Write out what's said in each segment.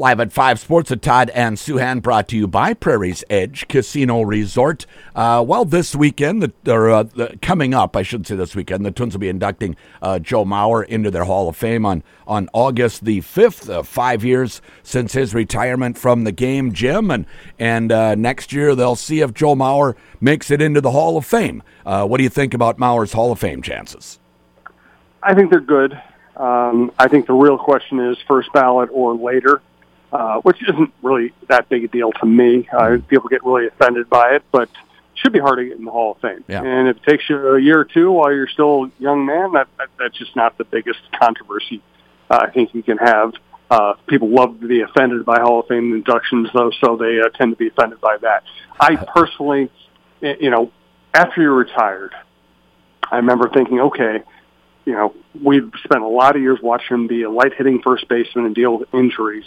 Live at 5 Sports with Todd and Souhan brought to you by Prairie's Edge Casino Resort. Uh, well, this weekend, the, or uh, the, coming up, I should say this weekend, the Twins will be inducting uh, Joe Mauer into their Hall of Fame on, on August the 5th, uh, five years since his retirement from the game, Jim. And, and uh, next year, they'll see if Joe Mauer makes it into the Hall of Fame. Uh, what do you think about Mauer's Hall of Fame chances? I think they're good. Um, I think the real question is first ballot or later uh, which isn't really that big a deal to me. Uh, people get really offended by it, but should be hard to get in the Hall of Fame. Yeah. And if it takes you a year or two while you're still a young man, that, that that's just not the biggest controversy uh, I think you can have. Uh, people love to be offended by Hall of Fame inductions, though, so they uh, tend to be offended by that. I personally, you know, after you're retired, I remember thinking, okay, you know, we've spent a lot of years watching him be a light hitting first baseman and deal with injuries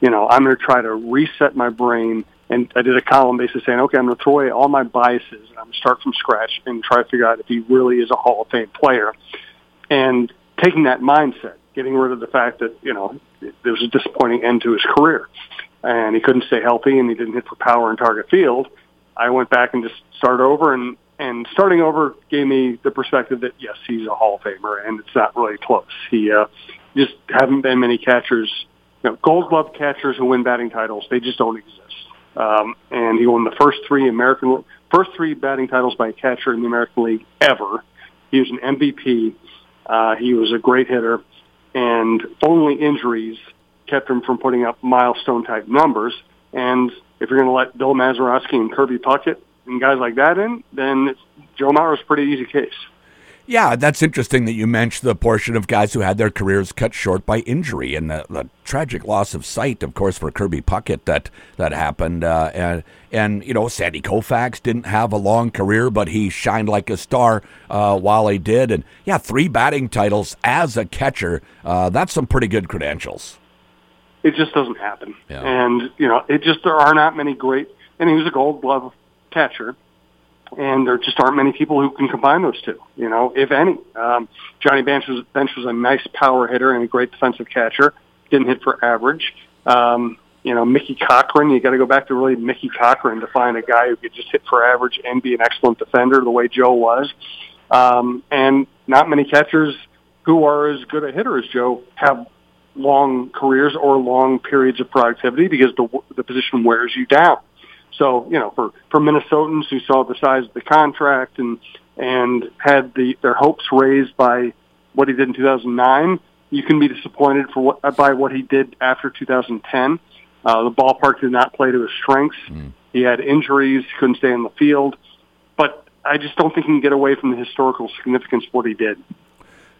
you know, I'm going to try to reset my brain. And I did a column basically saying, okay, I'm going to throw away all my biases and I'm going to start from scratch and try to figure out if he really is a Hall of Fame player. And taking that mindset, getting rid of the fact that, you know, there was a disappointing end to his career and he couldn't stay healthy and he didn't hit for power in Target Field. I went back and just started over and, and starting over gave me the perspective that yes, he's a Hall of Famer and it's not really close. He, uh, just haven't been many catchers you know, Gold Glove catchers who win batting titles, they just don't exist. Um, and he won the first three American first three batting titles by a catcher in the American League ever. He was an MVP. Uh, he was a great hitter, and only injuries kept him from putting up milestone type numbers. And if you're going to let Bill Mazeroski and Kirby Puckett and guys like that in, then Joe Mauer's a pretty easy case. Yeah, that's interesting that you mentioned the portion of guys who had their careers cut short by injury and the, the tragic loss of sight, of course, for Kirby Puckett that that happened. Uh, and and you know, Sandy Koufax didn't have a long career, but he shined like a star uh, while he did. And yeah, three batting titles as a catcher. Uh, that's some pretty good credentials. It just doesn't happen. Yeah. And you know, it just there are not many great. And he was a Gold Glove catcher and there just aren't many people who can combine those two. You know, if any. Um, Johnny Bench was Bench was a nice power hitter and a great defensive catcher. Didn't hit for average. Um, you know, Mickey Cochrane. You got to go back to really Mickey Cochrane to find a guy who could just hit for average and be an excellent defender the way Joe was. Um, and not many catchers who are as good a hitter as Joe have long careers or long periods of productivity because the the position wears you down. So, you know, for, for Minnesotans who saw the size of the contract and, and had the, their hopes raised by what he did in 2009, you can be disappointed for what, by what he did after 2010. Uh, the ballpark did not play to his strengths. Mm. He had injuries, couldn't stay in the field. But I just don't think he can get away from the historical significance of what he did.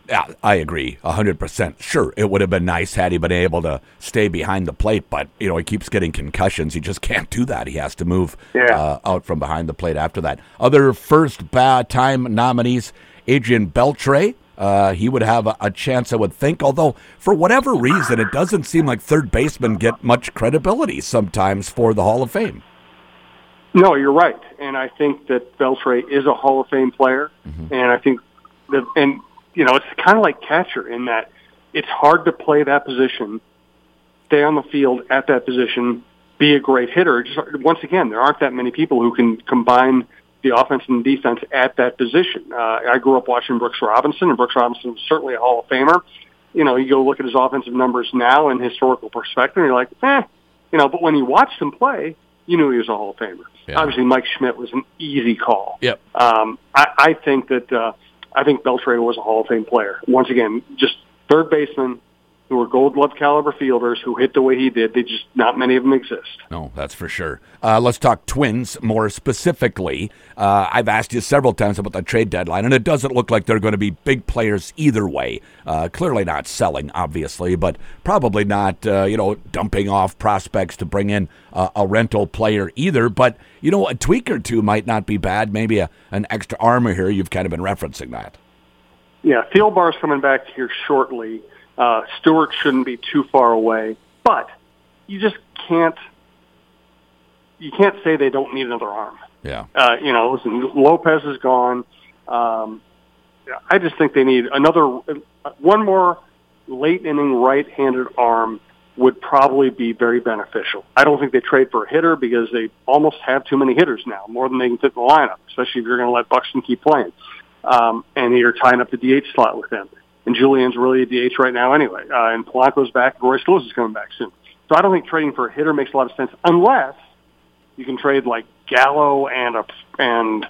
Yeah, I agree, hundred percent. Sure, it would have been nice had he been able to stay behind the plate, but you know he keeps getting concussions. He just can't do that. He has to move yeah. uh, out from behind the plate after that. Other first time nominees: Adrian Beltre. Uh, he would have a, a, chance, I would think. Although, for whatever reason, it doesn't seem like third basemen get much credibility sometimes for the Hall of Fame. No, you're right, and I think that Beltre is a Hall of Fame player, mm-hmm. and I think that and you know, it's kind of like catcher in that it's hard to play that position, stay on the field at that position, be a great hitter. Just, once again, there aren't that many people who can combine the offense and defense at that position. Uh, I grew up watching Brooks Robinson, and Brooks Robinson was certainly a Hall of Famer. You know, you go look at his offensive numbers now in historical perspective, and you're like, eh, you know, but when you watched him play, you knew he was a Hall of Famer. Yeah. Obviously, Mike Schmidt was an easy call. Yep. Um, I, I think that uh, I think Beltre was a Hall of Fame player. Once again, just third baseman who are Gold Glove caliber fielders who hit the way he did. They just not many of them exist. No, that's for sure. Uh, let's talk Twins more specifically. Uh, I've asked you several times about the trade deadline, and it doesn't look like they're going to be big players either way. Uh, clearly not selling, obviously, but probably not uh, you know dumping off prospects to bring in a rental player either. But you know, a tweak or two might not be bad. Maybe a, an extra armor here. You've kind of been referencing that. Yeah, Thielbar's coming back here shortly. Uh, Stewart shouldn't be too far away, but you just can't you can't say they don't need another arm. Yeah. Uh, you know, listen, Lopez is gone. Um, I just think they need another one more late inning right-handed arm would probably be very beneficial. I don't think they trade for a hitter because they almost have too many hitters now, more than they can fit in the lineup, especially if you're going to let Buxton keep playing. Um, and you're tying up the DH slot with them. And Julien's really a DH right now anyway. Uh, and Polanco's back. Royce Lewis is coming back soon. So I don't think trading for a hitter makes a lot of sense unless you can trade like Gallo and a, and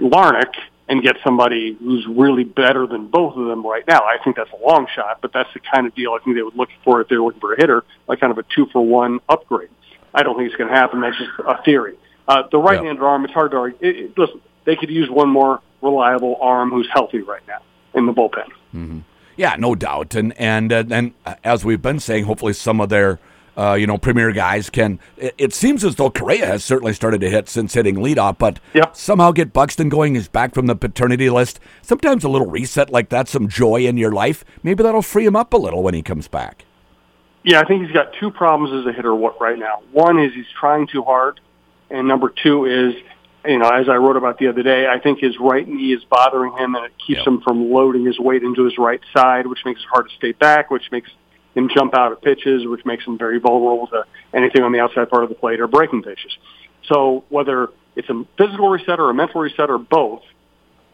Larnach and get somebody who's really better than both of them right now. I think that's a long shot, but that's the kind of deal I think they would look for if they're looking for a hitter, like kind of a two for one upgrade. I don't think it's going to happen. That's just a theory. Uh, the right-handed arm, it's hard to argue. It, it, listen, they could use one more reliable arm who's healthy right now in the bullpen. Mm-hmm. Yeah, no doubt. And and uh, and as we've been saying, hopefully some of their uh, you know, premier guys can. It, it, seems as though Correa has certainly started to hit since hitting leadoff, but somehow get Buxton going. He's back from the paternity list. Sometimes a little reset like that, some joy in your life, maybe that'll free him up a little when he comes back. Yeah, I think he's got two problems as a hitter right now. One is he's trying too hard, and number two is, you know, as I wrote about the other day, I think his right knee is bothering him, and it keeps yep. him from loading his weight into his right side, which makes it hard to stay back, which makes him jump out of pitches, which makes him very vulnerable to anything on the outside part of the plate or breaking pitches. So whether it's a physical reset or a mental reset or both,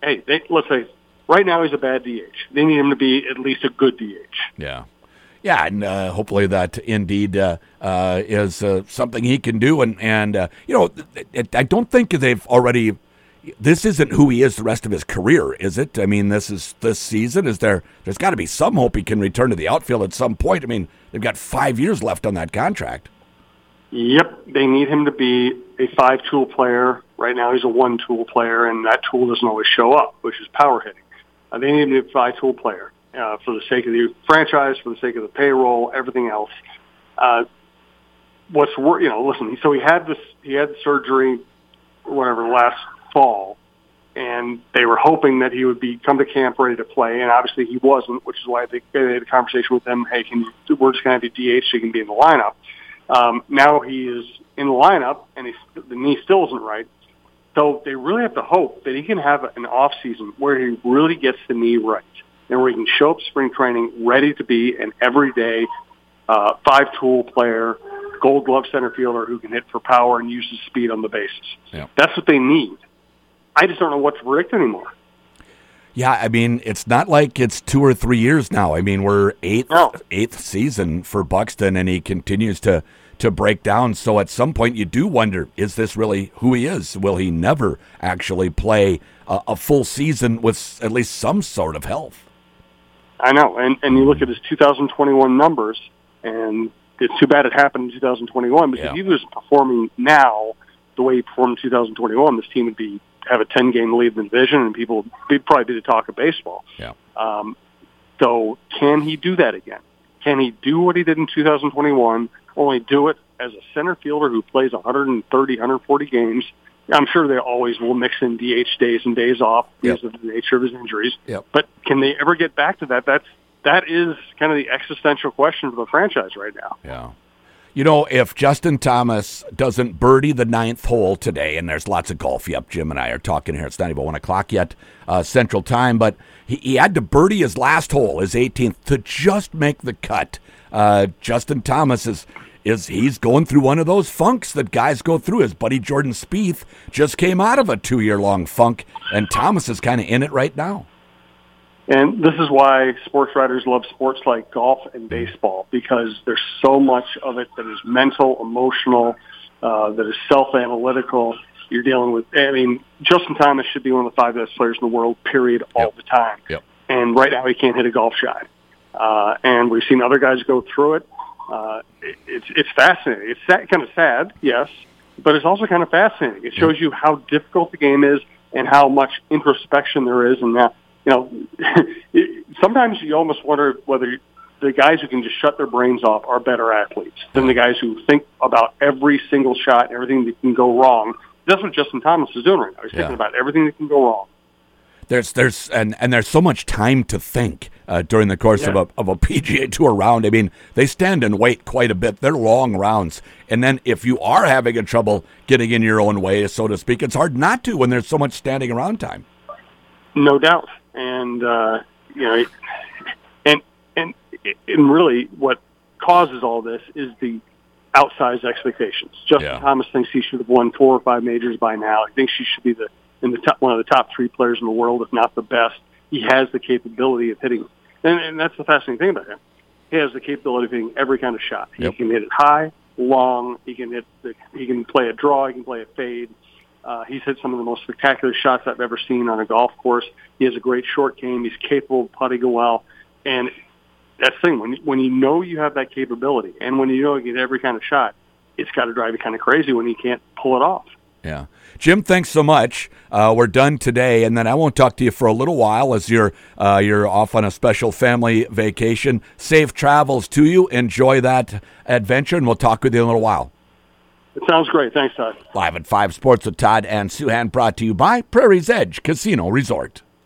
hey, they, let's say right now he's a bad DH. They need him to be at least a good DH. Yeah. Yeah, and uh, hopefully that indeed uh, uh, is uh, something he can do. And, and uh, you know, I don't think they've already this isn't who he is the rest of his career, is it? I mean, this is this season. Is there? There's got to be some hope he can return to the outfield at some point. I mean, they've got five years left on that contract. Yep, they need him to be a five-tool player. Right now, he's a one-tool player, and that tool doesn't always show up, which is power hitting. Uh, they need him to be a five-tool player uh, for the sake of the franchise, for the sake of the payroll, everything else. Uh, what's you know? Listen, so he had this. He had surgery, whatever, last fall, and they were hoping that he would be come to camp ready to play, and obviously he wasn't, which is why they, they had a conversation with him. Hey, can you, we're just going to have you DH so you can be in the lineup. Um, now he is in the lineup, and he's, the knee still isn't right. So they really have to hope that he can have an off season where he really gets the knee right, and where he can show up spring training ready to be an everyday uh, five tool player, Gold Glove center fielder who can hit for power and uses speed on the bases. Yeah. That's what they need. I just don't know what to predict anymore. Yeah, I mean, it's not like it's two or three years now. I mean, we're eighth no. eighth season for Buxton, and he continues to to break down. So at some point, you do wonder: is this really who he is? Will he never actually play a, a full season with at least some sort of health? I know, and and you look at his 2021 numbers, and it's too bad it happened in 2021 because yeah. if he was performing now the way he performed in 2021, this team would be have a 10 game lead in the division, and people would probably be the talk of baseball. Yeah. Um, so can he do that again? Can he do what he did in 2021? Only do it as a center fielder who plays 130, 140 games. I'm sure they always will mix in DH days and days off because yep. of the nature of his injuries. Yep. But can they ever get back to that? That's that is kind of the existential question for the franchise right now. Yeah. You know, if Justin Thomas doesn't birdie the ninth hole today, and there's lots of golf. Yep, Jim and I are talking here. It's not even one o'clock yet, uh, Central Time, but he, he, had to birdie his last hole, his 18th, to just make the cut. Uh, Justin Thomas is is he's going through one of those funks that guys go through. His buddy Jordan Spieth just came out of a two year long funk, and Thomas is kind of in it right now. And this is why sports writers love sports like golf and baseball because there's so much of it that is mental, emotional, uh, that is self-analytical. You're dealing with, I mean, Justin Thomas should be one of the five best players in the world, period, all yep. the time. Yep. And right now he can't hit a golf shot. Uh, and we've seen other guys go through it. Uh, it it's, it's fascinating. It's sad, kind of sad, yes, but it's also kind of fascinating. It shows you how difficult the game is and how much introspection there is and that you know, sometimes you almost wonder whether the guys who can just shut their brains off are better athletes than the guys who think about every single shot and everything that can go wrong. That's what Justin Thomas is doing right now. He's yeah. thinking about everything that can go wrong. There's there's and, and there's so much time to think uh, during the course yeah. of a of a PGA Tour round. I mean, they stand and wait quite a bit. They're long rounds, and then if you are having a trouble getting in your own way, so to speak, it's hard not to when there's so much standing around time. No doubt and uh, you know, and and and really, what causes all this is the outsized expectations. Justin Yeah. Thomas thinks he should have won four or five majors by now. He thinks he should be the in the top one of the top three players in the world, if not the best. He has the capability of hitting, and, and that's the fascinating thing about him. He has the capability of hitting every kind of shot. He Yep. can hit it high, long. He can hit. The, he can play a draw. He can play a fade. Uh, he's hit some of the most spectacular shots I've ever seen on a golf course. He has a great short game. He's capable of putting well, and that's the thing. When when you know you have that capability, and when you know you get every kind of shot, it's got to drive you kind of crazy when you can't pull it off. Yeah. Jim, thanks so much. Uh, we're done today, and then I won't talk to you for a little while as you're uh, you're off on a special family vacation. Safe travels to you. Enjoy that adventure, and we'll talk with you in a little while. It sounds great. Thanks, Todd. Live at Five Sports with Todd and Souhan, brought to you by Prairie's Edge Casino Resort.